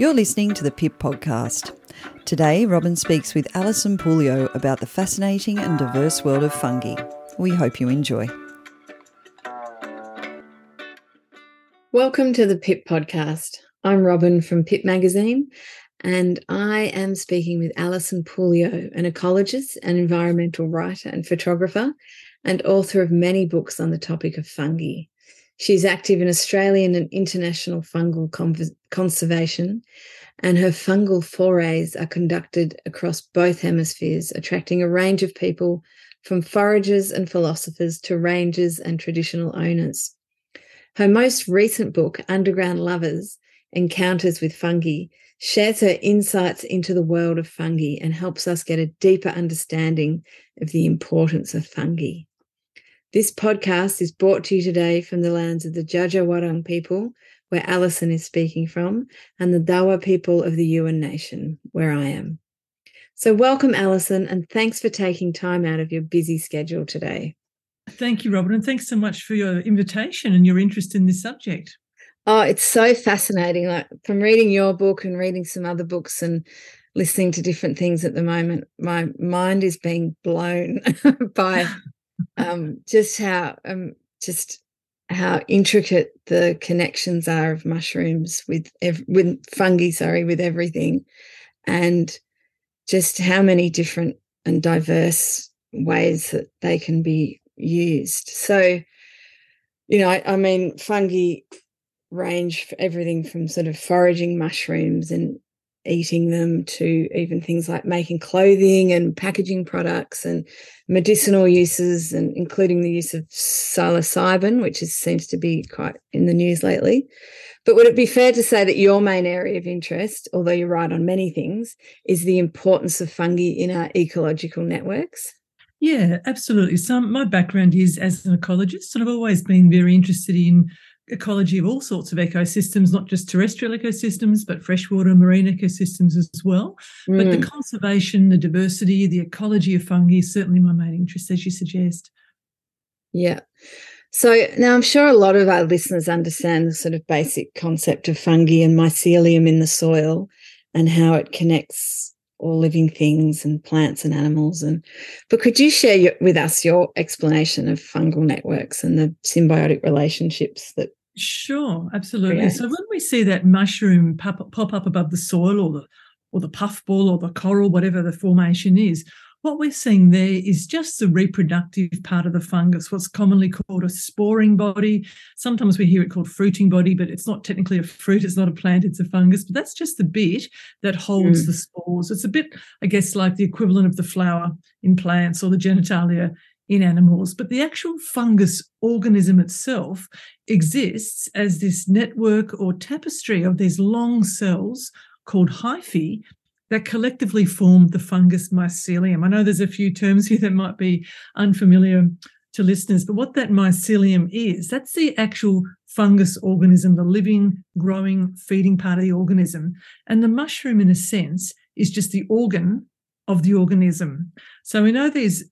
You're listening to the PIP podcast. Today, Robin speaks with Alison Pouliot about the fascinating and diverse world of fungi. We hope you enjoy. Welcome to the PIP podcast. I'm Robin from PIP Magazine, and I am speaking with Alison Pouliot, an ecologist and environmental writer and photographer, and author of many books on the topic of fungi. She's active in Australian and international fungal conservation, and her fungal forays are conducted across both hemispheres, attracting a range of people from foragers and philosophers to rangers and traditional owners. Her most recent book, Underground Lovers Encounters with Fungi, shares her insights into the world of fungi and helps us get a deeper understanding of the importance of fungi. This podcast is brought to you today from the lands of the Dja people, where Alison is speaking from, and the Dawa people of the Yuin Nation, where I am. So, welcome, Alison, and thanks for taking time out of your busy schedule today. Thank you, Robert, and thanks so much for your invitation and your interest in this subject. Oh, it's so fascinating. Like from reading your book and reading some other books and listening to different things at the moment, my mind is being blown by um, just how um, just how intricate the connections are of mushrooms with ev- with fungi, sorry, with everything, and just how many different and diverse ways that they can be used. So, you know, I, I mean, fungi range everything from sort of foraging mushrooms and eating them to even things like making clothing and packaging products and medicinal uses and including the use of psilocybin which is, seems to be quite in the news lately. But would it be fair to say that your main area of interest although you're write on many things is the importance of fungi in our ecological networks? Yeah absolutely. So my background is as an ecologist and i've always been very interested in ecology of all sorts of ecosystems, not just terrestrial ecosystems, but freshwater marine ecosystems as well. Mm. But the mm. conservation, the diversity, the ecology of fungi is certainly my main interest, as you suggest. Yeah. So now I'm sure a lot of our listeners understand the sort of basic concept of fungi and mycelium in the soil and how it connects all living things and plants and animals and but could you share your, with us your explanation of fungal networks and the symbiotic relationships that Sure, absolutely. So when we see that mushroom pop, pop up above the soil or the or the puffball or the coral, whatever the formation is, what we're seeing there is just the reproductive part of the fungus, what's commonly called a sporing body. Sometimes we hear it called fruiting body, but it's not technically a fruit, it's not a plant, it's a fungus. But that's just the bit that holds mm. the spores. It's a bit, I guess, like the equivalent of the flower in plants or the genitalia in animals, but the actual fungus organism itself exists as this network or tapestry of these long cells called hyphae that collectively form the fungus mycelium. I know there's a few terms here that might be unfamiliar to listeners, but what that mycelium is, that's the actual fungus organism, the living, growing, feeding part of the organism. And the mushroom, in a sense, is just the organ of the organism. So we know there's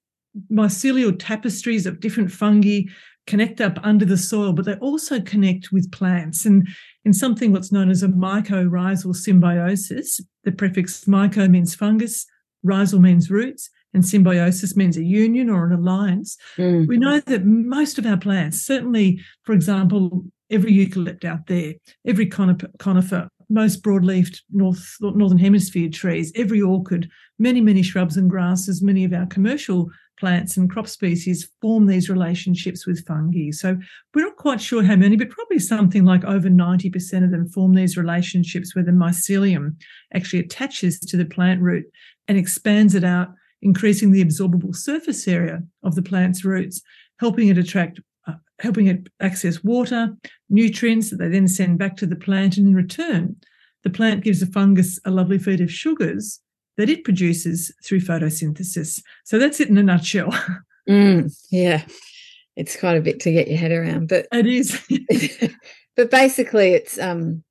mycelial tapestries of different fungi connect up under the soil, but they also connect with plants. And in something what's known as a mycorrhizal symbiosis, the prefix myco means fungus, rhizal means roots, and symbiosis means a union or an alliance. Mm. We know that most of our plants, certainly, for example, every eucalypt out there, every conifer, most broad-leafed north northern hemisphere trees, every orchid, many many shrubs and grasses, many of our commercial plants and crop species form these relationships with fungi. So we're not quite sure how many, but probably something like over 90% of them form these relationships where the mycelium actually attaches to the plant root and expands it out, increasing the absorbable surface area of the plant's roots, helping it attract uh, helping it access water, nutrients that they then send back to the plant. And in return, the plant gives the fungus a lovely feed of sugars that it produces through photosynthesis. So that's it in a nutshell. Mm, yeah, it's quite a bit to get your head around, but it is. but basically, it's um,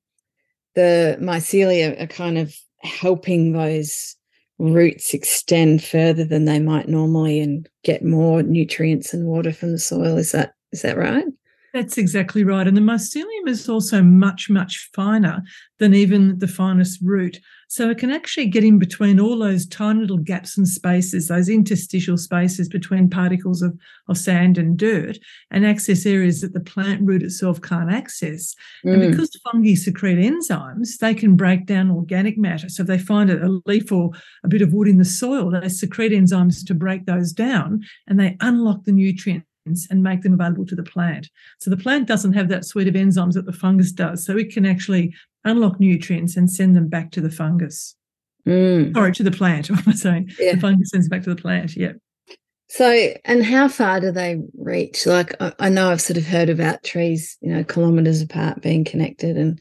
the mycelia are kind of helping those roots extend further than they might normally and get more nutrients and water from the soil. Is that is that right? That's exactly right. And the mycelium is also much, much finer than even the finest root. So it can actually get in between all those tiny little gaps and spaces, those interstitial spaces between particles of, of sand and dirt, and access areas that the plant root itself can't access. Mm. And because fungi secrete enzymes, they can break down organic matter. So if they find a leaf or a bit of wood in the soil, they secrete enzymes to break those down and they unlock the nutrients and make them available to the plant. So the plant doesn't have that suite of enzymes that the fungus does. So it can actually unlock nutrients and send them back to the fungus. Mm. Sorry, to the plant. What am I saying? Yeah. The fungus sends back to the plant. Yeah. So, and how far do they reach? Like, I, I know I've sort of heard about trees, you know, kilometers apart being connected and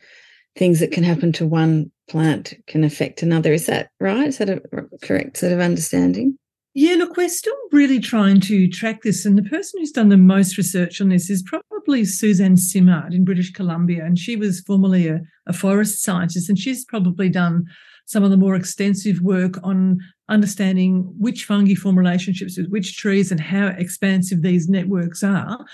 things that can happen to one plant can affect another. Is that right? Is that a correct sort of understanding? Yeah, look, we're still really trying to track this. And the person who's done the most research on this is probably Suzanne Simard in British Columbia. And she was formerly a, a forest scientist, and she's probably done some of the more extensive work on understanding which fungi form relationships with which trees and how expansive these networks are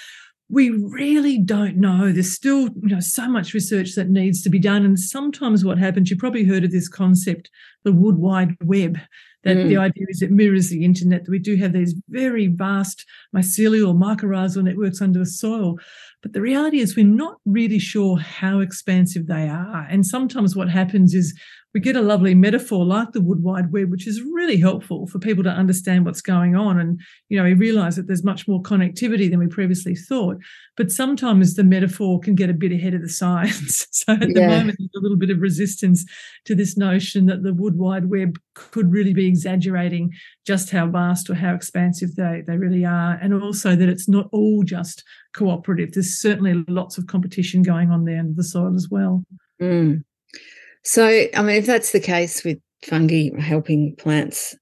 we really don't know. There's still you know so much research that needs to be done. And sometimes what happens, you probably heard of this concept, the wood wide web. That mm. the idea is it mirrors the internet. That we do have these very vast mycelial mycorrhizal networks under the soil. But the reality is we're not really sure how expansive they are. And sometimes what happens is we get a lovely metaphor like the wood wide web which is really helpful for people to understand what's going on and you know we realize that there's much more connectivity than we previously thought but sometimes the metaphor can get a bit ahead of the science so at yeah. the moment there's a little bit of resistance to this notion that the wood wide web could really be exaggerating just how vast or how expansive they, they really are and also that it's not all just cooperative there's certainly lots of competition going on there under the soil as well mm. So, I mean, if that's the case with fungi helping plants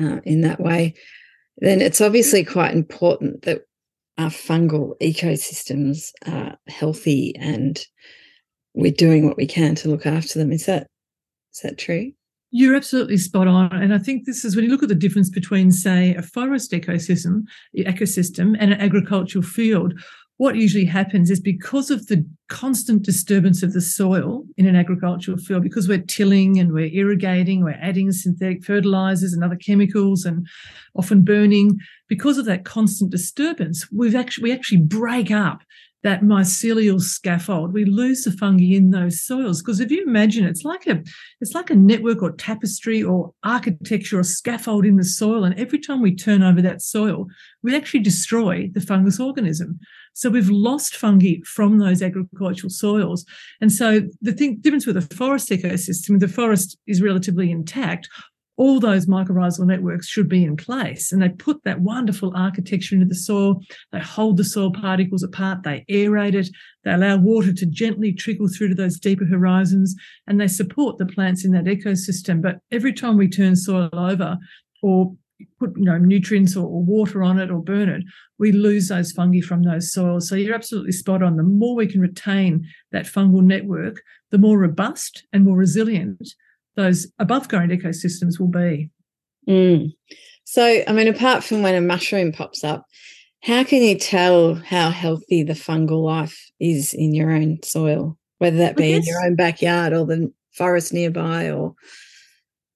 uh, in that way, then it's obviously quite important that our fungal ecosystems are healthy and we're doing what we can to look after them. Is that is that true? You're absolutely spot on. And I think this is when you look at the difference between, say, a forest ecosystem, ecosystem and an agricultural field, what usually happens is because of the constant disturbance of the soil in an agricultural field, because we're tilling and we're irrigating, we're adding synthetic fertilizers and other chemicals and often burning, because of that constant disturbance, we've actually we actually break up that mycelial scaffold. We lose the fungi in those soils because if you imagine it's like a it's like a network or tapestry or architecture or scaffold in the soil, and every time we turn over that soil, we actually destroy the fungus organism. So we've lost fungi from those agricultural soils. And so the thing, difference with a forest ecosystem, the forest is relatively intact. All those mycorrhizal networks should be in place. And they put that wonderful architecture into the soil. They hold the soil particles apart. They aerate it. They allow water to gently trickle through to those deeper horizons and they support the plants in that ecosystem. But every time we turn soil over or put you know nutrients or, or, water on it or burn it, we lose those fungi from those soils. So you're absolutely spot on. The more we can retain that fungal network, the more robust and more resilient those above ground ecosystems will be. Mm. So, I mean, apart from when a mushroom pops up, how can you tell how healthy the fungal life is in your own soil, whether that be in your own backyard or the forest nearby or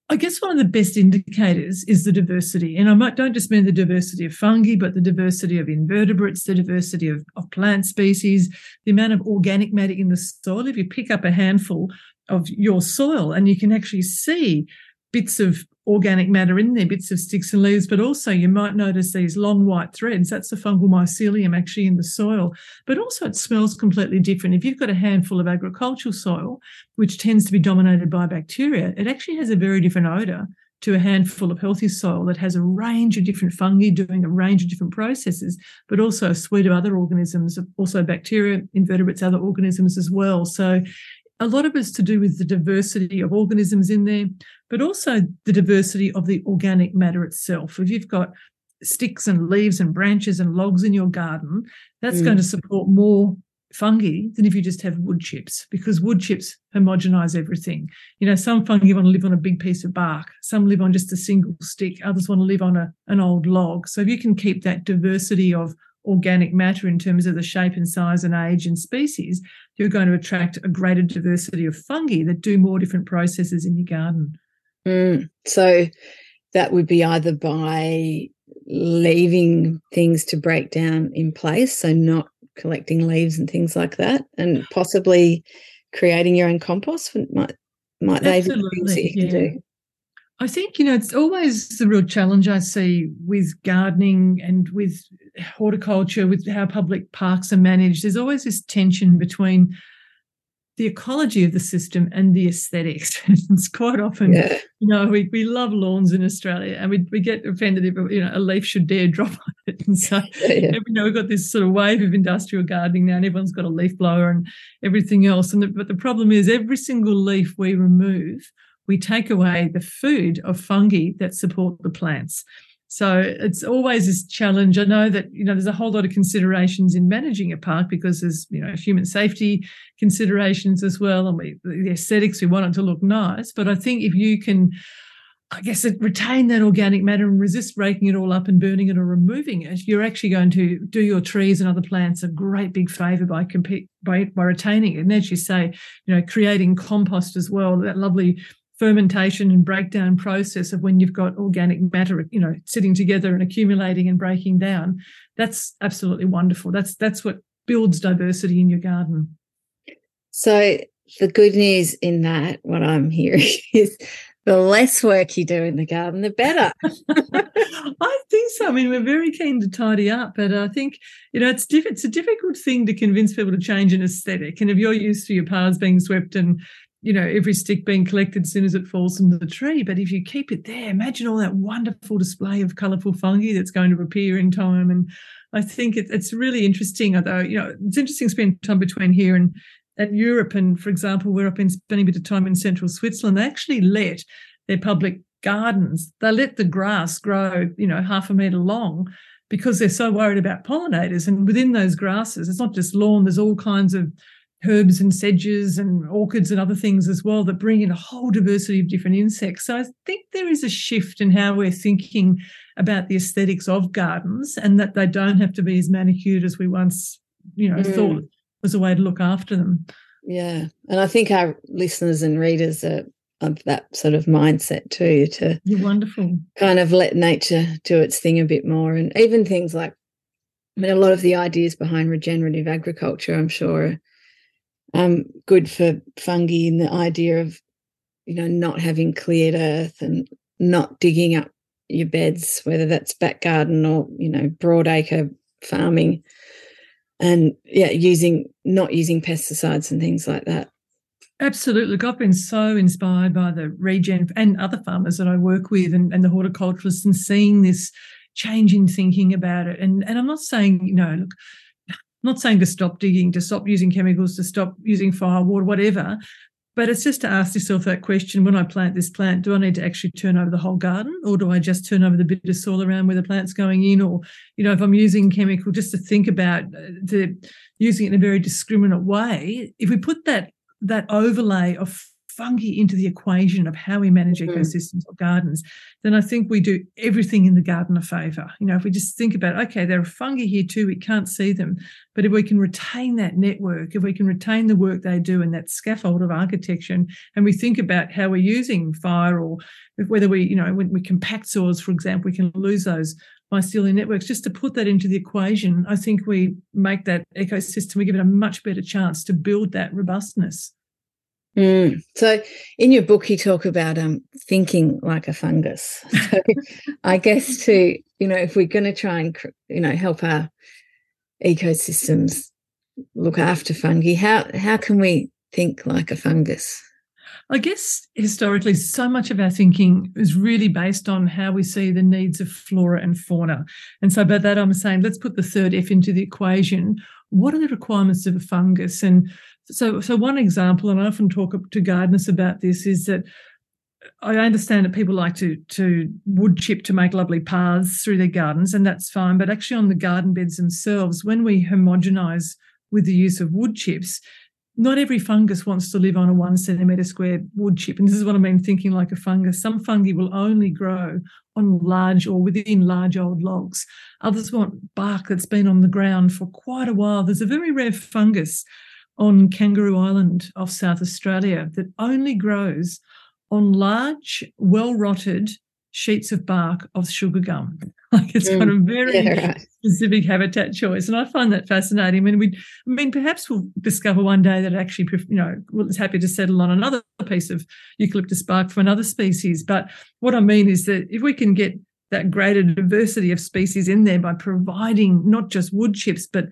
I guess one of the best indicators is the diversity. And I might, don't just mean the diversity of fungi, but the diversity of invertebrates, the diversity of, of plant species, the amount of organic matter in the soil. If you pick up a handful of your soil and you can actually see bits of organic matter in there, bits of sticks and leaves, but also you might notice these long white threads. That's the fungal mycelium actually in the soil. But also it smells completely different. If you've got a handful of agricultural soil, which tends to be dominated by bacteria, it actually has a very different odor to a handful of healthy soil that has a range of different fungi doing a range of different processes, but also a suite of other organisms, also bacteria, invertebrates, other organisms as well. So a lot of it's to do with the diversity of organisms in there, but also the diversity of the organic matter itself. If you've got sticks and leaves and branches and logs in your garden, that's mm. going to support more fungi than if you just have wood chips because wood chips homogenize everything. You know, some fungi want to live on a big piece of bark, some live on just a single stick, others want to live on a, an old log. So if you can keep that diversity of organic matter in terms of the shape and size and age and species, you're going to attract a greater diversity of fungi that do more different processes in your garden. Mm. So that would be either by leaving things to break down in place, so not collecting leaves and things like that, and possibly creating your own compost might might they be things that you can do? I think, you know, it's always the real challenge I see with gardening and with horticulture, with how public parks are managed. There's always this tension between the ecology of the system and the aesthetics. it's quite often, yeah. you know, we, we love lawns in Australia and we, we get offended if, you know, a leaf should dare drop on it. And so, yeah, yeah. you know, we've got this sort of wave of industrial gardening now and everyone's got a leaf blower and everything else. And the, But the problem is every single leaf we remove – we take away the food of fungi that support the plants. So it's always this challenge. I know that you know there's a whole lot of considerations in managing a park because there's you know human safety considerations as well, and we, the aesthetics we want it to look nice. But I think if you can, I guess, retain that organic matter and resist breaking it all up and burning it or removing it, you're actually going to do your trees and other plants a great big favour by compete by by retaining it. And as you say, you know, creating compost as well, that lovely fermentation and breakdown process of when you've got organic matter you know sitting together and accumulating and breaking down. That's absolutely wonderful. That's that's what builds diversity in your garden. So the good news in that what i'm hearing is the less work you do in the garden the better. I think so. I mean we're very keen to tidy up but i think you know it's diff- it's a difficult thing to convince people to change an aesthetic. And if you're used to your paths being swept and you know, every stick being collected as soon as it falls from the tree. But if you keep it there, imagine all that wonderful display of colourful fungi that's going to appear in time. And I think it, it's really interesting. Although, you know, it's interesting to spend time between here and and Europe. And for example, we're up in spending a bit of time in central Switzerland. They actually let their public gardens, they let the grass grow, you know, half a metre long because they're so worried about pollinators. And within those grasses, it's not just lawn, there's all kinds of herbs and sedges and orchids and other things as well that bring in a whole diversity of different insects. So I think there is a shift in how we're thinking about the aesthetics of gardens and that they don't have to be as manicured as we once, you know, mm. thought was a way to look after them. Yeah. And I think our listeners and readers are of that sort of mindset too to You're wonderful. Kind of let nature do its thing a bit more. And even things like I mean a lot of the ideas behind regenerative agriculture, I'm sure, um, good for fungi and the idea of, you know, not having cleared earth and not digging up your beds, whether that's back garden or, you know, broad acre farming. And yeah, using not using pesticides and things like that. Absolutely. Look, I've been so inspired by the regen and other farmers that I work with and, and the horticulturists and seeing this change in thinking about it. And and I'm not saying, you know, look, Not saying to stop digging, to stop using chemicals, to stop using firewood, whatever. But it's just to ask yourself that question when I plant this plant, do I need to actually turn over the whole garden or do I just turn over the bit of soil around where the plant's going in? Or, you know, if I'm using chemical, just to think about uh, the, using it in a very discriminate way. If we put that that overlay of fungi into the equation of how we manage mm-hmm. ecosystems or gardens, then I think we do everything in the garden a favour. You know, if we just think about, okay, there are fungi here too, we can't see them. But if we can retain that network, if we can retain the work they do in that scaffold of architecture, and we think about how we're using fire or whether we, you know, when we compact soils, for example, we can lose those mycelial networks. Just to put that into the equation, I think we make that ecosystem, we give it a much better chance to build that robustness. Mm. So, in your book, you talk about um, thinking like a fungus. So, I guess to you know, if we're going to try and you know help our ecosystems look after fungi, how how can we think like a fungus? I guess historically, so much of our thinking is really based on how we see the needs of flora and fauna. And so, by that, I'm saying let's put the third F into the equation. What are the requirements of a fungus? And so, so one example, and I often talk to gardeners about this, is that I understand that people like to to wood chip to make lovely paths through their gardens, and that's fine. But actually, on the garden beds themselves, when we homogenise with the use of wood chips, not every fungus wants to live on a one centimetre square wood chip. And this is what I mean thinking like a fungus. Some fungi will only grow on large or within large old logs. Others want bark that's been on the ground for quite a while. There's a very rare fungus on Kangaroo Island off South Australia that only grows on large, well rotted sheets of bark of sugar gum. Like it's mm, got a very yeah, right. specific habitat choice, and I find that fascinating. I mean, we, I mean, perhaps we'll discover one day that actually, you know, it's happy to settle on another piece of eucalyptus bark from another species. But what I mean is that if we can get that greater diversity of species in there by providing not just wood chips but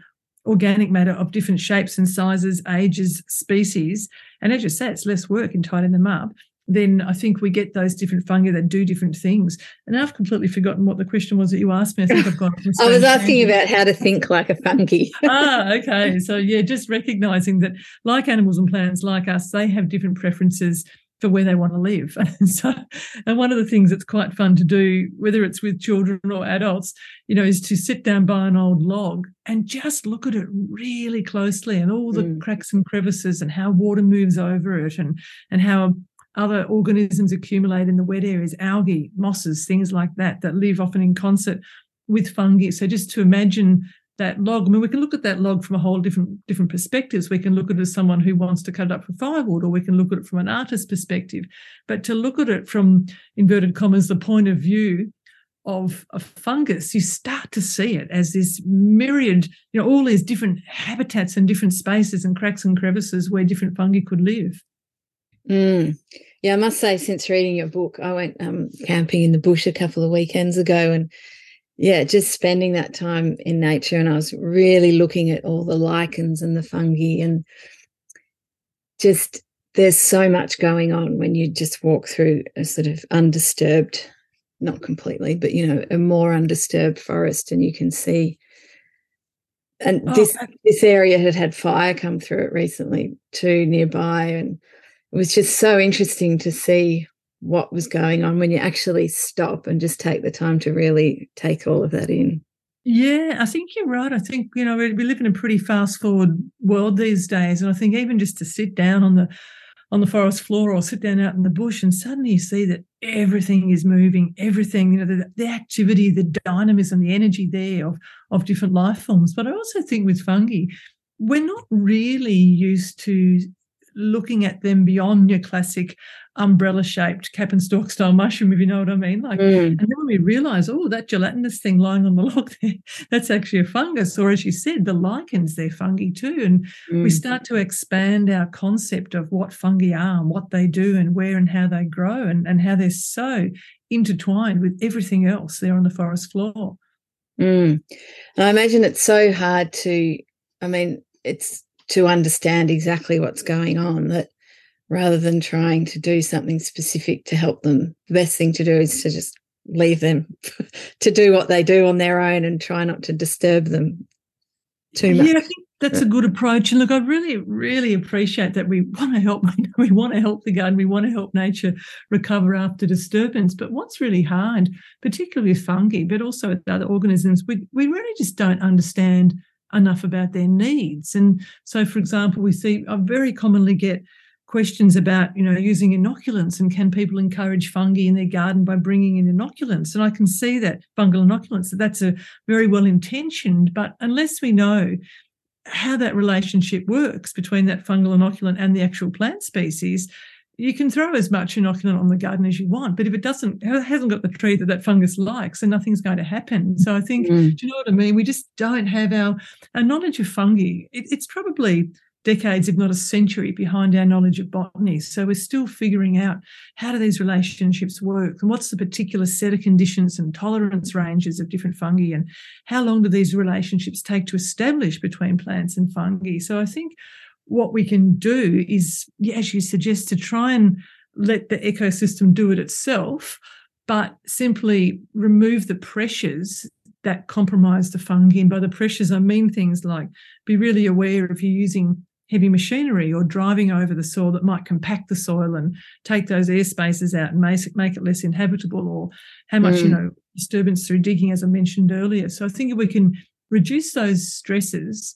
organic matter of different shapes and sizes, ages, species, and as you say, it's less work in tidying them up then I think we get those different fungi that do different things. And I've completely forgotten what the question was that you asked me. I think I've got. I was asking about how to think like a fungi. ah, okay. So yeah, just recognizing that, like animals and plants, like us, they have different preferences for where they want to live. And so, and one of the things that's quite fun to do, whether it's with children or adults, you know, is to sit down by an old log and just look at it really closely and all the mm. cracks and crevices and how water moves over it and and how other organisms accumulate in the wet areas, algae, mosses, things like that, that live often in concert with fungi. So just to imagine that log, I mean, we can look at that log from a whole different different perspectives. We can look at it as someone who wants to cut it up for firewood, or we can look at it from an artist's perspective. But to look at it from inverted commas, the point of view of a fungus, you start to see it as this myriad, you know, all these different habitats and different spaces and cracks and crevices where different fungi could live. Mm. Yeah, I must say, since reading your book, I went um, camping in the bush a couple of weekends ago, and yeah, just spending that time in nature, and I was really looking at all the lichens and the fungi, and just there's so much going on when you just walk through a sort of undisturbed, not completely, but you know, a more undisturbed forest, and you can see. And oh, this this area had had fire come through it recently too nearby, and it was just so interesting to see what was going on when you actually stop and just take the time to really take all of that in. Yeah, I think you're right. I think, you know, we live in a pretty fast forward world these days. And I think even just to sit down on the on the forest floor or sit down out in the bush and suddenly you see that everything is moving, everything, you know, the, the activity, the dynamism, the energy there of, of different life forms. But I also think with fungi, we're not really used to looking at them beyond your classic umbrella shaped cap and stalk style mushroom, if you know what I mean. Like, mm. and then when we realize, oh, that gelatinous thing lying on the log there, that's actually a fungus. Or as you said, the lichens, they're fungi too. And mm. we start to expand our concept of what fungi are and what they do and where and how they grow and, and how they're so intertwined with everything else there on the forest floor. Mm. I imagine it's so hard to, I mean, it's to understand exactly what's going on that rather than trying to do something specific to help them the best thing to do is to just leave them to do what they do on their own and try not to disturb them too much. Yeah, I think that's a good approach and look i really really appreciate that we want to help we want to help the garden we want to help nature recover after disturbance but what's really hard particularly with fungi but also with other organisms we, we really just don't understand enough about their needs. And so, for example, we see I very commonly get questions about you know using inoculants and can people encourage fungi in their garden by bringing in inoculants and i can see that fungal inoculants that that's a very well intentioned but unless we know how that relationship works between that fungal inoculant and the actual plant species you can throw as much inoculant on the garden as you want, but if it doesn't, it hasn't got the tree that that fungus likes, then nothing's going to happen. So I think, mm. do you know what I mean? We just don't have our, our knowledge of fungi. It, it's probably decades, if not a century, behind our knowledge of botany. So we're still figuring out how do these relationships work and what's the particular set of conditions and tolerance ranges of different fungi and how long do these relationships take to establish between plants and fungi. So I think what we can do is, as you suggest, to try and let the ecosystem do it itself, but simply remove the pressures that compromise the fungi. And by the pressures, I mean things like be really aware if you're using heavy machinery or driving over the soil that might compact the soil and take those air spaces out and make it, make it less inhabitable or how much, mm. you know, disturbance through digging, as I mentioned earlier. So I think if we can reduce those stresses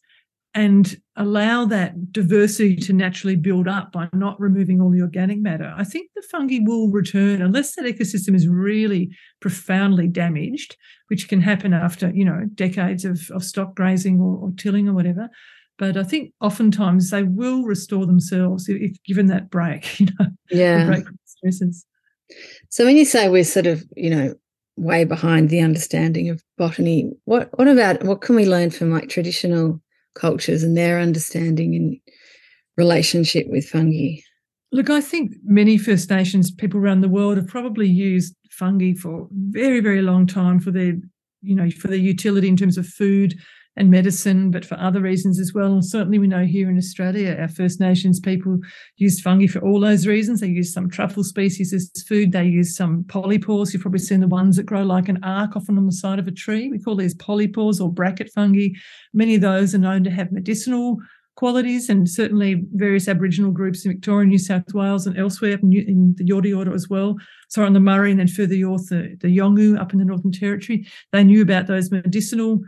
and allow that diversity to naturally build up by not removing all the organic matter, I think the fungi will return unless that ecosystem is really profoundly damaged, which can happen after, you know, decades of, of stock grazing or, or tilling or whatever. But I think oftentimes they will restore themselves if, if given that break, you know, yeah. break stresses. So when you say we're sort of, you know, way behind the understanding of botany, what what about what can we learn from like traditional cultures and their understanding and relationship with fungi? Look, I think many First Nations people around the world have probably used fungi for very, very long time for their, you know, for their utility in terms of food and medicine, but for other reasons as well. And certainly we know here in Australia, our First Nations people used fungi for all those reasons. They use some truffle species as food. They use some polypores. You've probably seen the ones that grow like an arc often on the side of a tree. We call these polypores or bracket fungi. Many of those are known to have medicinal qualities, and certainly various Aboriginal groups in Victoria, New South Wales, and elsewhere in the Yorta Yorta as well. So on the Murray and then further north, the, the Yolngu up in the Northern Territory, they knew about those medicinal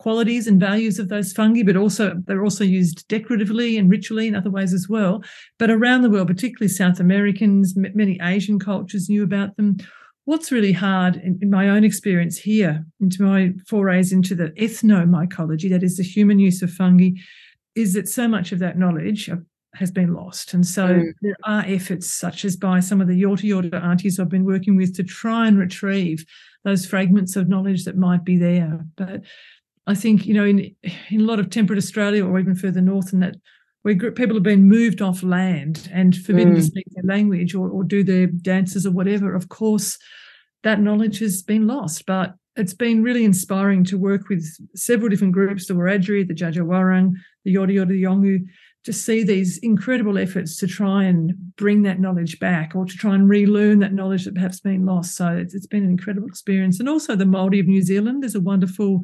qualities and values of those fungi, but also they're also used decoratively and ritually in other ways as well. But around the world, particularly South Americans, many Asian cultures knew about them. What's really hard in, in, my own experience here, into my forays into the ethnomycology, that is the human use of fungi, is that so much of that knowledge has been lost. And so mm. there are efforts, such as by some of the Yorta Yorta aunties I've been working with, to try and retrieve those fragments of knowledge that might be there. But I think you know in in a lot of temperate Australia or even further north, and that where people have been moved off land and forbidden mm. to speak their language or, or do their dances or whatever. Of course, that knowledge has been lost, but it's been really inspiring to work with several different groups, the Wiradjuri, the Dja the Yorta Yorta, the Yolngu, to see these incredible efforts to try and bring that knowledge back or to try and relearn that knowledge that perhaps has been lost. So it's, it's been an incredible experience. And also the Māori of New Zealand, there's a wonderful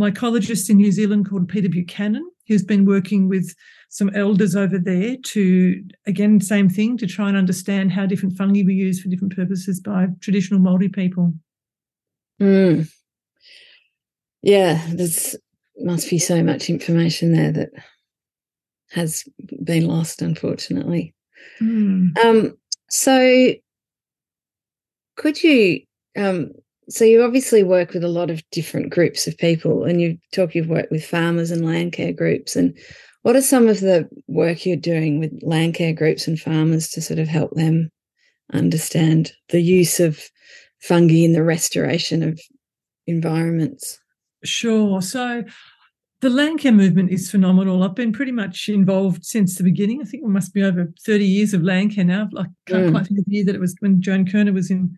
mycologist in New Zealand called Peter Buchanan, who's been working with some elders over there to, again, same thing, to try and understand how different fungi were used for different purposes by traditional Māori people. Mm. Yeah, there's must be so much information there that has been lost, unfortunately. Mm. Um, so, could you um, so you obviously work with a lot of different groups of people and you talk you've worked with farmers and land care groups and what are some of the work you're doing with land care groups and farmers to sort of help them understand the use of fungi in the restoration of environments sure so the land care movement is phenomenal. I've been pretty much involved since the beginning. I think it must be over 30 years of land care now. I can't mm. quite think of the year that it was when Joan Kirner was in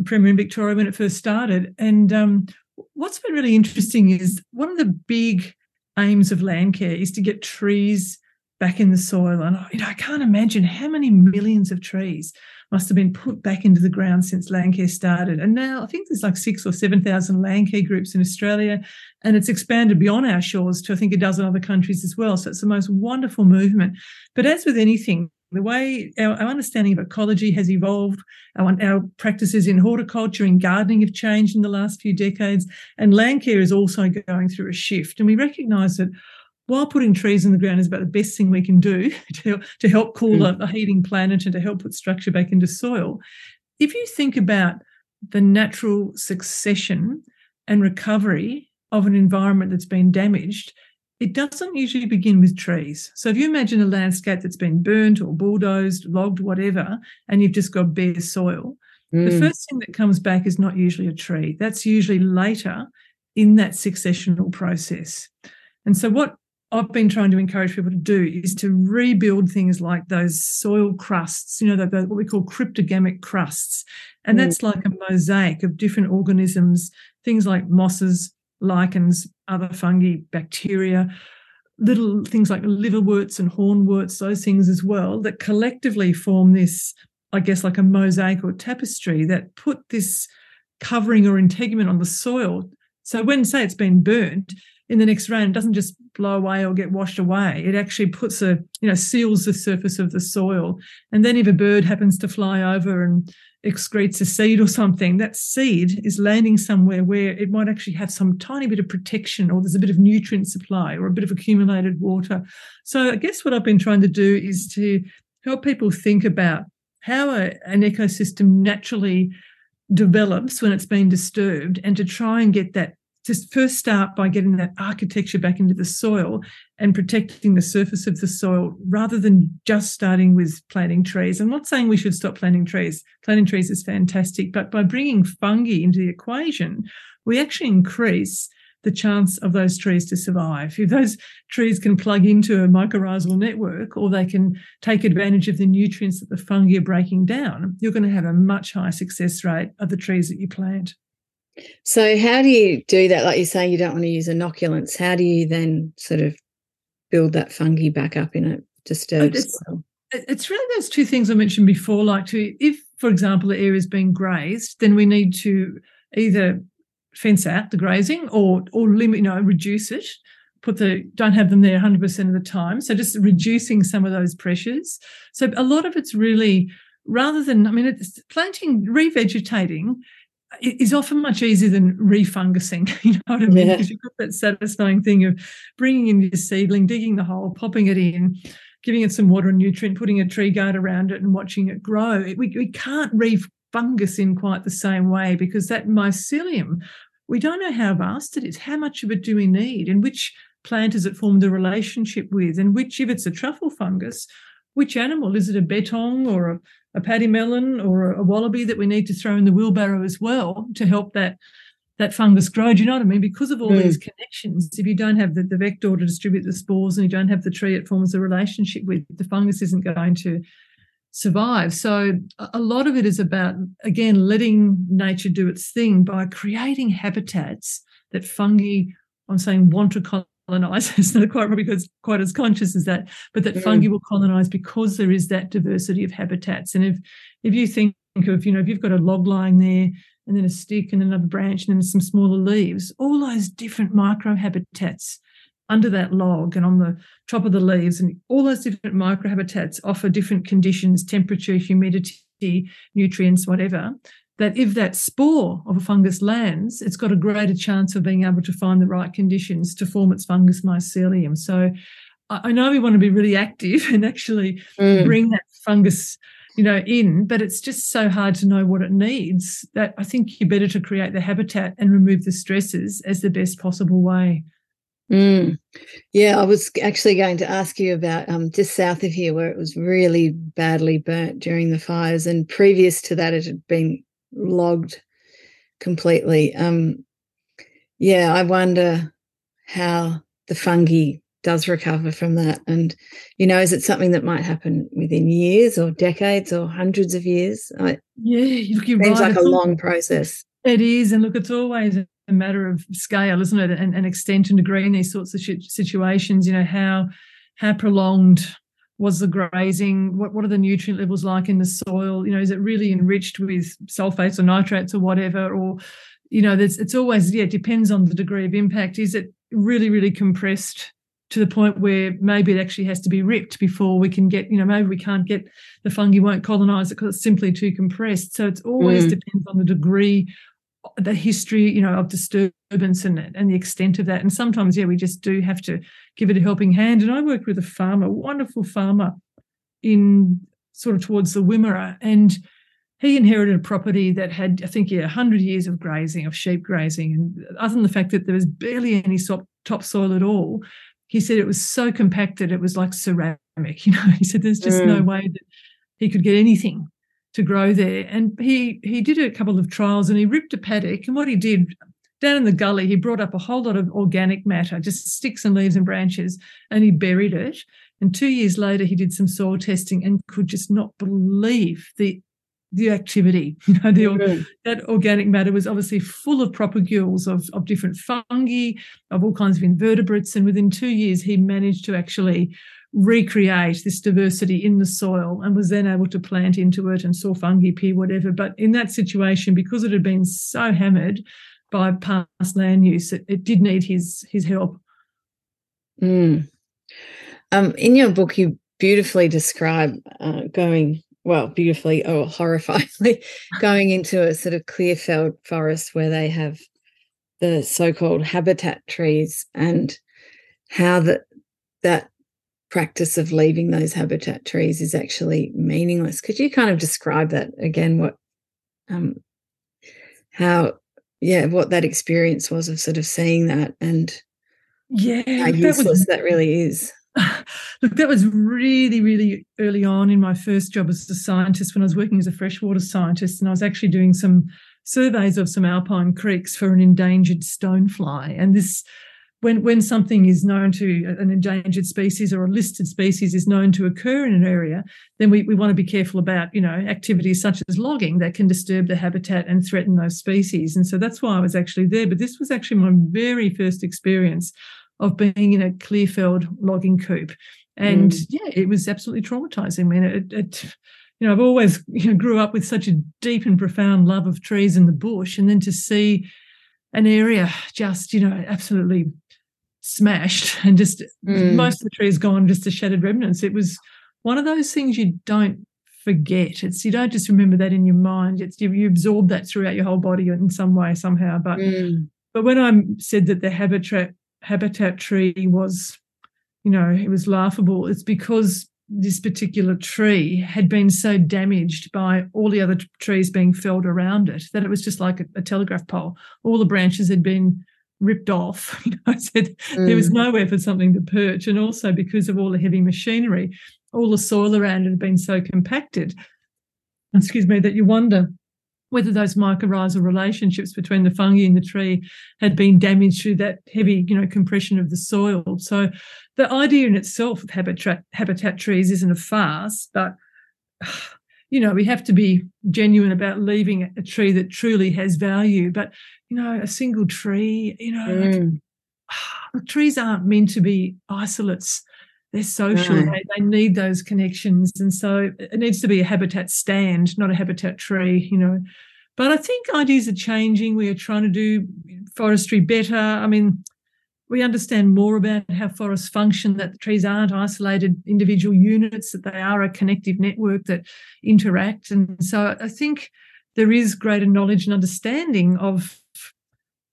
the Premier in Victoria when it first started. And um, what's been really interesting is one of the big aims of land care is to get trees back in the soil. And you know, I can't imagine how many millions of trees must have been put back into the ground since Landcare started. And now I think there's like six or 7,000 Landcare groups in Australia, and it's expanded beyond our shores to I think a dozen other countries as well. So it's the most wonderful movement. But as with anything, the way our, our, understanding of ecology has evolved, our, our, practices in horticulture and gardening have changed in the last few decades, and land care is also going through a shift. And we recognise that while putting trees in the ground is about the best thing we can do to, to help cool mm. a heating planet and to help put structure back into soil, if you think about the natural succession and recovery of an environment that's been damaged, it doesn't usually begin with trees. So if you imagine a landscape that's been burnt or bulldozed, logged, whatever, and you've just got bare soil, mm. the first thing that comes back is not usually a tree. That's usually later in that successional process. And so what I've been trying to encourage people to do is to rebuild things like those soil crusts, you know, the, the, what we call cryptogamic crusts. And mm. that's like a mosaic of different organisms, things like mosses, lichens, other fungi, bacteria, little things like liverworts and hornworts, those things as well, that collectively form this, I guess, like a mosaic or tapestry that put this covering or integument on the soil. So when, say, it's been burnt, in the next rain. It doesn't just blow away or get washed away. It actually puts a, you know, seals the surface of the soil. And then if a bird happens to fly over and excretes a seed or something, that seed is landing somewhere where it might actually have some tiny bit of protection or there's a bit of nutrient supply or a bit of accumulated water. So I guess what I've been trying to do is to help people think about how a, an ecosystem naturally develops when it's been disturbed and to try and get that just first start by getting that architecture back into the soil and protecting the surface of the soil rather than just starting with planting trees. I'm not saying we should stop planting trees. Planting trees is fantastic, but by bringing fungi into the equation, we actually increase the chance of those trees to survive. If those trees can plug into a mycorrhizal network or they can take advantage of the nutrients that the fungi are breaking down, you're going to have a much higher success rate of the trees that you plant. So, how do you do that? Like you're saying, you don't want to use inoculants. How do you then sort of build that fungi back up in a disturbed it's, soil? It's really those two things I mentioned before. Like, to if, for example, the area is being grazed, then we need to either fence out the grazing or or limit, you know, reduce it. Put the don't have them there 100% of the time. So just reducing some of those pressures. So a lot of it's really rather than I mean, it's planting revegetating is often much easier than refungusing. You know what I mean? Because you've got that satisfying thing of bringing in your seedling, digging the hole, popping it in, giving it some water and nutrient, putting a tree guard around it, and watching it grow. We, we can't refungus in quite the same way because that mycelium we don't know how vast it is. How much of it do we need? And which plant has it formed a relationship with? And which, if it's a truffle fungus, which animal? Is it a bettong or a, a pademelon or a, a wallaby that we need to throw in the wheelbarrow as well to help that that fungus grow. Do you know what I mean? Because of all mm. these connections, if you don't have the, the vector to distribute the spores and you don't have the tree it forms a relationship with, the fungus isn't going to survive. So a lot of it is about, again, letting nature do its thing by creating habitats that fungi, I'm saying, want to colonize. it's not quite probably because quite as conscious as that, but that mm. fungi will colonize because there is that diversity of habitats. And if if you think of, you know, if you've got a log lying there and then a stick and another branch and then some smaller leaves, all those different micro habitats under that log and on the top of the leaves and all those different microhabitats offer different conditions temperature humidity nutrients whatever that if that spore of a fungus lands it's got a greater chance of being able to find the right conditions to form its fungus mycelium so i know we want to be really active and actually mm. bring that fungus you know in but it's just so hard to know what it needs that i think you're better to create the habitat and remove the stresses as the best possible way Mm. Yeah, I was actually going to ask you about um, just south of here where it was really badly burnt during the fires, and previous to that, it had been logged completely. Um, yeah, I wonder how the fungi does recover from that, and you know, is it something that might happen within years or decades or hundreds of years? I, yeah, you're seems right. like a long process. It is, and look, it's always a matter of scale, isn't it, and, and extent and degree in these sorts of situations. You know how how prolonged was the grazing? What what are the nutrient levels like in the soil? You know, is it really enriched with sulfates or nitrates or whatever? Or you know, there's it's always yeah, it depends on the degree of impact. Is it really really compressed? to the point where maybe it actually has to be ripped before we can get, you know, maybe we can't get the fungi won't colonize it because it's simply too compressed. So it's always mm. depends on the degree the history, you know, of disturbance and, and the extent of that. And sometimes, yeah, we just do have to give it a helping hand. And I worked with a farmer, wonderful farmer in sort of towards the Wimmera, and he inherited a property that had, I think, yeah, 100 years of grazing, of sheep grazing. And other than the fact that there was barely any topsoil at all, he said it was so compacted, it was like ceramic. You know, he said there's just mm. no way that he could get anything to grow there. And he he did a couple of trials and he ripped a paddock. And what he did down in the gully, he brought up a whole lot of organic matter, just sticks and leaves and branches, and he buried it. And two years later, he did some soil testing and could just not believe the the activity. You know, the, mm-hmm. that organic matter was obviously full of propagules of, of different fungi, of all kinds of invertebrates. And within two years, he managed to actually recreate this diversity in the soil and was then able to plant into it and saw fungi appear, whatever. But in that situation, because it had been so hammered, by past land use, it, it did need his his help. Mm. Um, in your book, you beautifully describe uh, going well, beautifully or horrifyingly going into a sort of clearfelled forest where they have the so-called habitat trees and how that that practice of leaving those habitat trees is actually meaningless. Could you kind of describe that again? What, um, how, yeah, what that experience was of sort of seeing that and yeah, how useless that, was, that really is. Look, that was really, really early on in my first job as a scientist when I was working as a freshwater scientist, and I was actually doing some surveys of some alpine creeks for an endangered stonefly. And this when when something is known to an endangered species or a listed species is known to occur in an area, then we, we want to be careful about you know activities such as logging that can disturb the habitat and threaten those species. And so that's why I was actually there. But this was actually my very first experience of being in a clearfelled logging coupe, and mm. yeah, it was absolutely traumatizing. I mean, it, it you know I've always you know, grew up with such a deep and profound love of trees and the bush, and then to see an area just you know absolutely smashed and just mm. most of the tree trees gone, just the shattered remnants. It was one of those things you don't forget. It's you don't just remember that in your mind. It's you, you absorb that throughout your whole body in some way somehow. But mm. but when I said that the habitat habitat tree was, you know, it was laughable. It's because this particular tree had been so damaged by all the other t- trees being felled around it that it was just like a, a telegraph pole. All the branches had been ripped off. You know, I said mm. there was mm. nowhere for something to perch, and also because of all the heavy machinery, all the soil around it had been so compacted. Excuse me, that you wonder whether those mycorrhizal relationships between the fungi and the tree had been damaged through that heavy, you know, compression of the soil. So the idea in itself of habitat habitat trees isn't a farce, but you know, we have to be genuine about leaving a tree that truly has value. But, you know, a single tree, you know, mm. like, trees aren't meant to be isolates. They're social. No. They, they need those connections. And so it needs to be a habitat stand, not a habitat tree, you know. But I think ideas are changing. We are trying to do forestry better. I mean, we understand more about how forests function, that the trees aren't isolated individual units, that they are a connective network that interact. And so I think there is greater knowledge and understanding of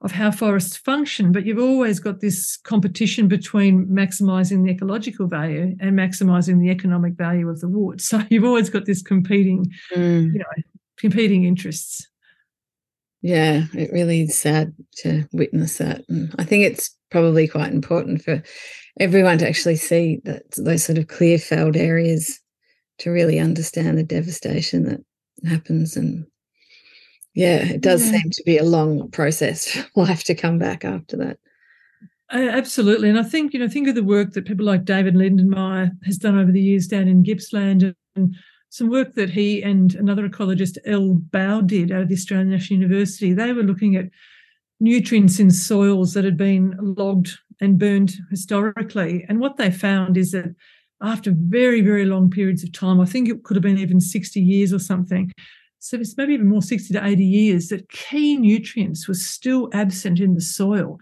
of how forests function, but you've always got this competition between maximizing the ecological value and maximizing the economic value of the wood. So you've always got this competing, mm. you know, competing interests. Yeah, it really is sad to witness that. And I think it's probably quite important for everyone to actually see that those sort of clear felled areas to really understand the devastation that happens and yeah it does yeah. seem to be a long process for life to come back after that absolutely and i think you know think of the work that people like david lindenmayer has done over the years down in gippsland and some work that he and another ecologist Elle Bowd did out of the australian national university they were looking at nutrients in soils that had been logged and burned historically. And what they found is that after very, very long periods of time, I think it could have been even 60 years or something, so it's maybe even more 60 to 80 years, that key nutrients were still absent in the soil.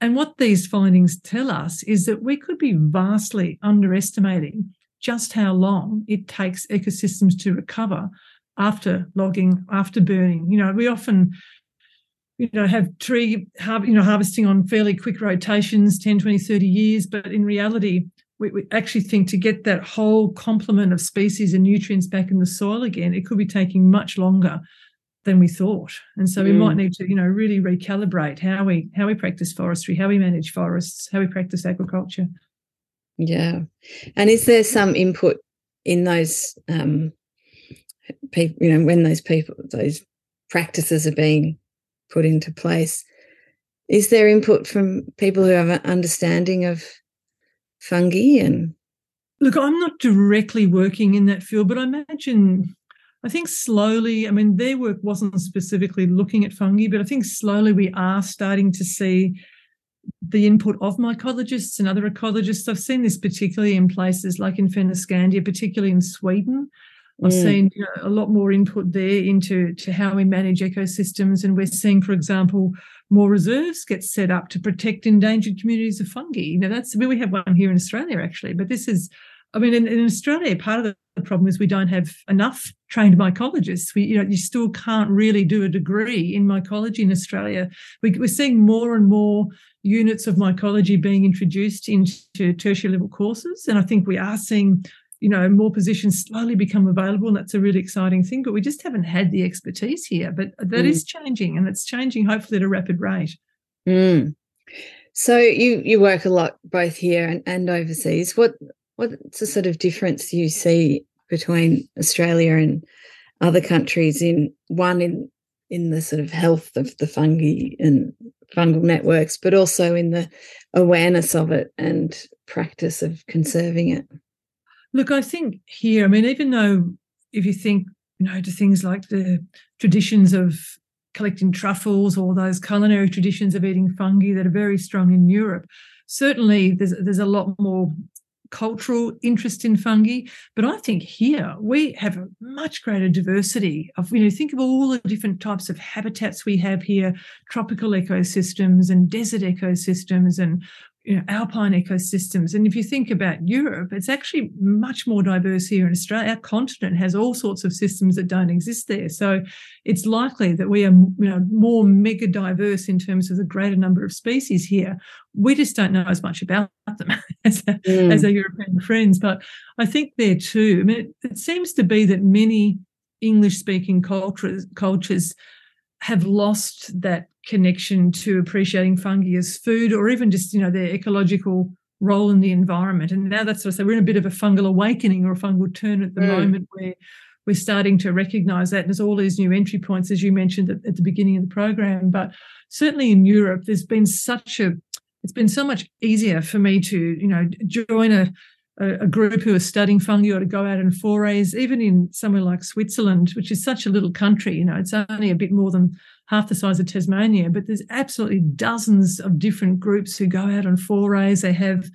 And what these findings tell us is that we could be vastly underestimating just how long it takes ecosystems to recover after logging, after burning. You know, we often you know have tree you know harvesting on fairly quick rotations 10 20 30 years but in reality we, we, actually think to get that whole complement of species and nutrients back in the soil again it could be taking much longer than we thought and so mm. we might mm. need to you know really recalibrate how we how we practice forestry how we manage forests how we practice agriculture yeah and is there some input in those um people you know when those people those practices are being put into place. Is there input from people who have an understanding of fungi and look i'm not directly working in that field but i imagine i think slowly i mean their work wasn't specifically looking at fungi but i think slowly we are starting to see the input of mycologists and other ecologists. I've seen this particularly in places like in fennoscandia particularly in sweden I've mm. seen you know, a lot more input there into to how we manage ecosystems, and we're seeing, for example, more reserves get set up to protect endangered communities of fungi. You know, that's I mean, we have one here in Australia actually, but this is, I mean, in, in Australia, part of the problem is we don't have enough trained mycologists. We, you know, you still can't really do a degree in mycology in Australia. We, we're seeing more and more units of mycology being introduced into tertiary level courses, and I think we are seeing you know more positions slowly become available and that's a really exciting thing but we just haven't had the expertise here but that mm. is changing and it's changing hopefully at a rapid rate mm. so you you work a lot both here and, and overseas what what's the sort of difference you see between australia and other countries in one in in the sort of health of the fungi and fungal networks but also in the awareness of it and practice of conserving it Look, I think here, I mean, even though if you think, you know, to things like the traditions of collecting truffles or those culinary traditions of eating fungi that are very strong in Europe, certainly there's there's a lot more cultural interest in fungi. But I think here we have a much greater diversity of, you know, think of all the different types of habitats we have here, tropical ecosystems and desert ecosystems and you know, alpine ecosystems. And if you think about Europe, it's actually much more diverse here in Australia. Our continent has all sorts of systems that don't exist there. So it's likely that we are you know, more mega diverse in terms of the greater number of species here. We just don't know as much about them as, mm. as our European friends. But I think there too, I mean, it, it seems to be that many English speaking cultures, cultures have lost that connection to appreciating fungi as food or even just you know their ecological role in the environment. And now that's what I say we're in a bit of a fungal awakening or a fungal turn at the mm. moment where we're starting to recognize that. And there's all these new entry points as you mentioned at, at the beginning of the program. But certainly in Europe there's been such a it's been so much easier for me to you know join a a, group who are studying fungi or to go out and forays, even in somewhere like Switzerland, which is such a little country, you know, it's only a bit more than half the size of Tasmania, but there's absolutely dozens of different groups who go out on forays. They have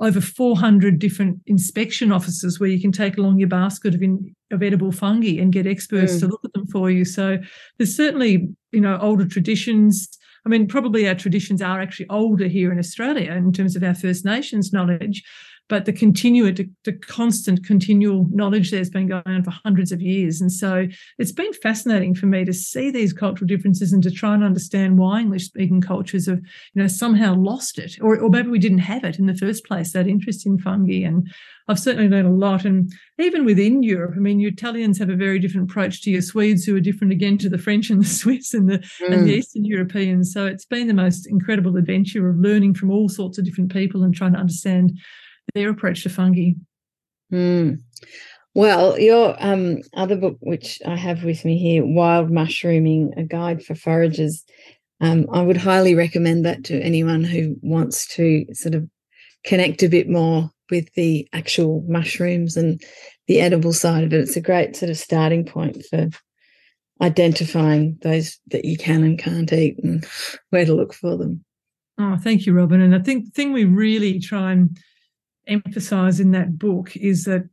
over 400 different inspection offices where you can take along your basket of, in, of edible fungi and get experts mm. to look at them for you. So there's certainly, you know, older traditions. I mean, probably our traditions are actually older here in Australia in terms of our First Nations knowledge, but the continued, the constant continual knowledge there's been going on for hundreds of years. And so it's been fascinating for me to see these cultural differences and to try and understand why English speaking cultures have, you know, somehow lost it, or, or maybe we didn't have it in the first place, that interest in fungi. And I've certainly learned a lot. And even within Europe, I mean, your Italians have a very different approach to your Swedes, who are different again to the French and the Swiss and the, mm. and the mm. Eastern Europeans. So it's been the most incredible adventure of learning from all sorts of different people and trying to understand their approach to fungi. Mm. Well, your um, other book, which I have with me here, Wild Mushrooming, a guide for foragers, um, I would highly recommend that to anyone who wants to sort of connect a bit more with the actual mushrooms and the edible side of it. It's a great sort of starting point for identifying those that you can and can't eat and where to look for them. Oh, thank you, Robin. And I think the thing we really try and emphasize in that book is that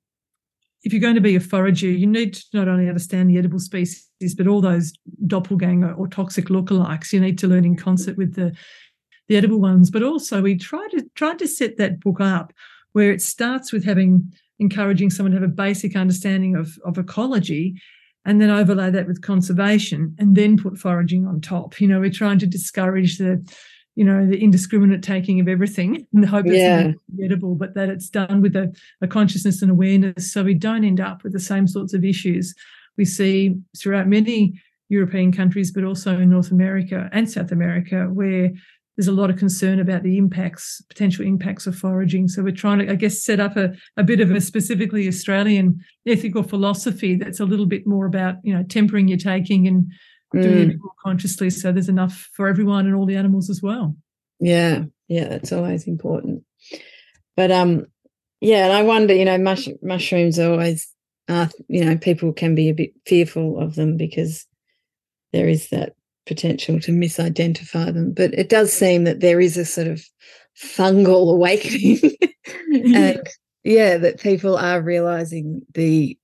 if you're going to be a forager, you need to not only understand the edible species, but all those doppelganger or toxic lookalikes. You need to learn in concert with the, the edible ones. But also, we try to try to set that book up where it starts with having encouraging someone to have a basic understanding of, of ecology and then overlay that with conservation and then put foraging on top. You know, we're trying to discourage the you know, the indiscriminate taking of everything in the hope yeah. it's edible, but that it's done with a, a consciousness and awareness. So we don't end up with the same sorts of issues we see throughout many European countries, but also in North America and South America, where there's a lot of concern about the impacts, potential impacts of foraging. So we're trying to, I guess, set up a, a bit of a specifically Australian ethical philosophy that's a little bit more about, you know, tempering your taking and mm. doing it more consciously so there's enough for everyone and all the animals as well. Yeah yeah that's always important. But um yeah and i wonder you know mush, mushrooms are always uh you know people can be a bit fearful of them because there is that potential to misidentify them. But it does seem that there is a sort of fungal awakening. And yeah that people are realizing the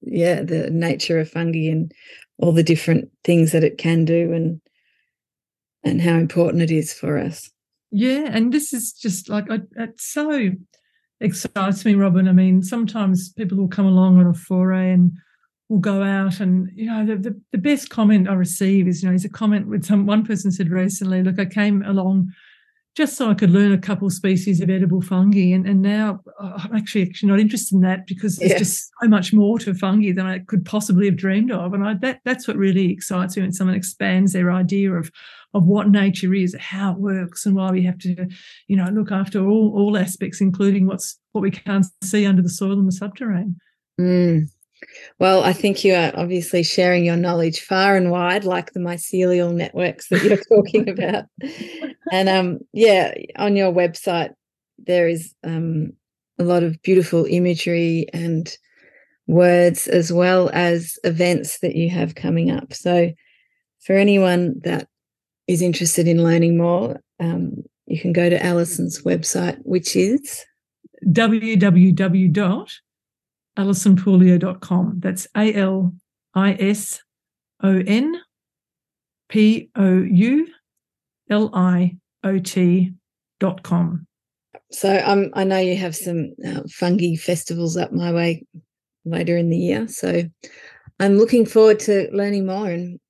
yeah, the nature of fungi and all the different things that it can do and and how important it is for us. Yeah, and this is just like I, it's so excites me, Robin. I mean, sometimes people will come along on a foray and will go out and you know the, the, the best comment I receive is you know is a comment with some one person said recently, look, I came along just so I could learn a couple species of edible fungi. And, and now I'm actually actually not interested in that because there's yeah. just so much more to fungi than I could possibly have dreamed of. And I, that that's what really excites me when someone expands their idea of of what nature is, how it works, and why we have to, you know, look after all all aspects, including what's what we can't see under the soil and the subterranean. Mm. Well, I think you are obviously sharing your knowledge far and wide, like the mycelial networks that you're talking about. And um, yeah, on your website, there is um, a lot of beautiful imagery and words, as well as events that you have coming up. So, for anyone that is interested in learning more, um, you can go to Alison's website, which is www alisonpouliot.com. That's A L I S O N P O U L I O T.com. So um, I know you have some uh, fungi festivals up my way later in the year. So I'm looking forward to learning more and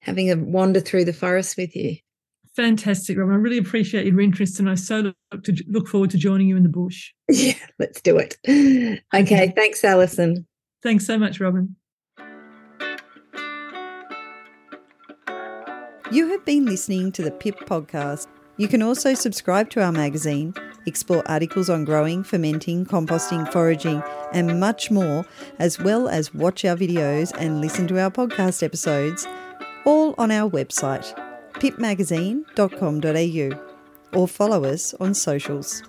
having a wander through the forest with you. Fantastic, Robin. I really appreciate your interest, and I so look to look forward to joining you in the bush. Yeah, let's do it. Okay, thanks, Alison. Thanks so much, Robin. You have been listening to the PIP podcast. You can also subscribe to our magazine, explore articles on growing, fermenting, composting, foraging, and much more, as well as watch our videos and listen to our podcast episodes, all on our website pipmagazine.com.au or follow us on socials.